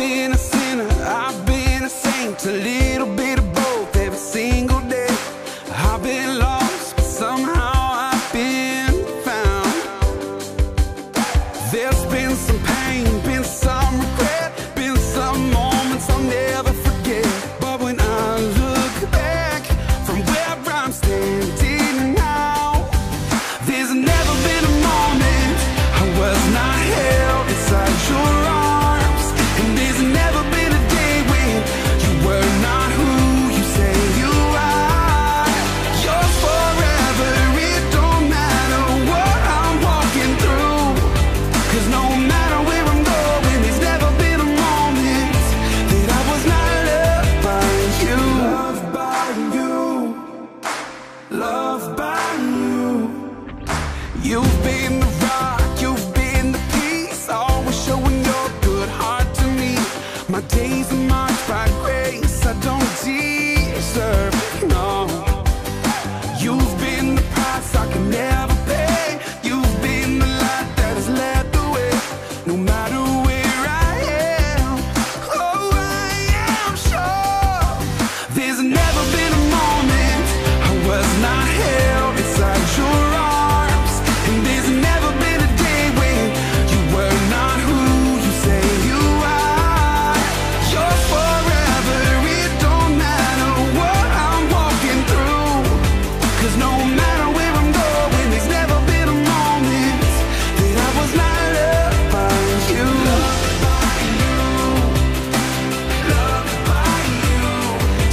been a sinner, I've been a saint, a little bit. You've been the rock, you've been the peace, always showing your good heart to me. My days are marked by grace, I don't deserve, no.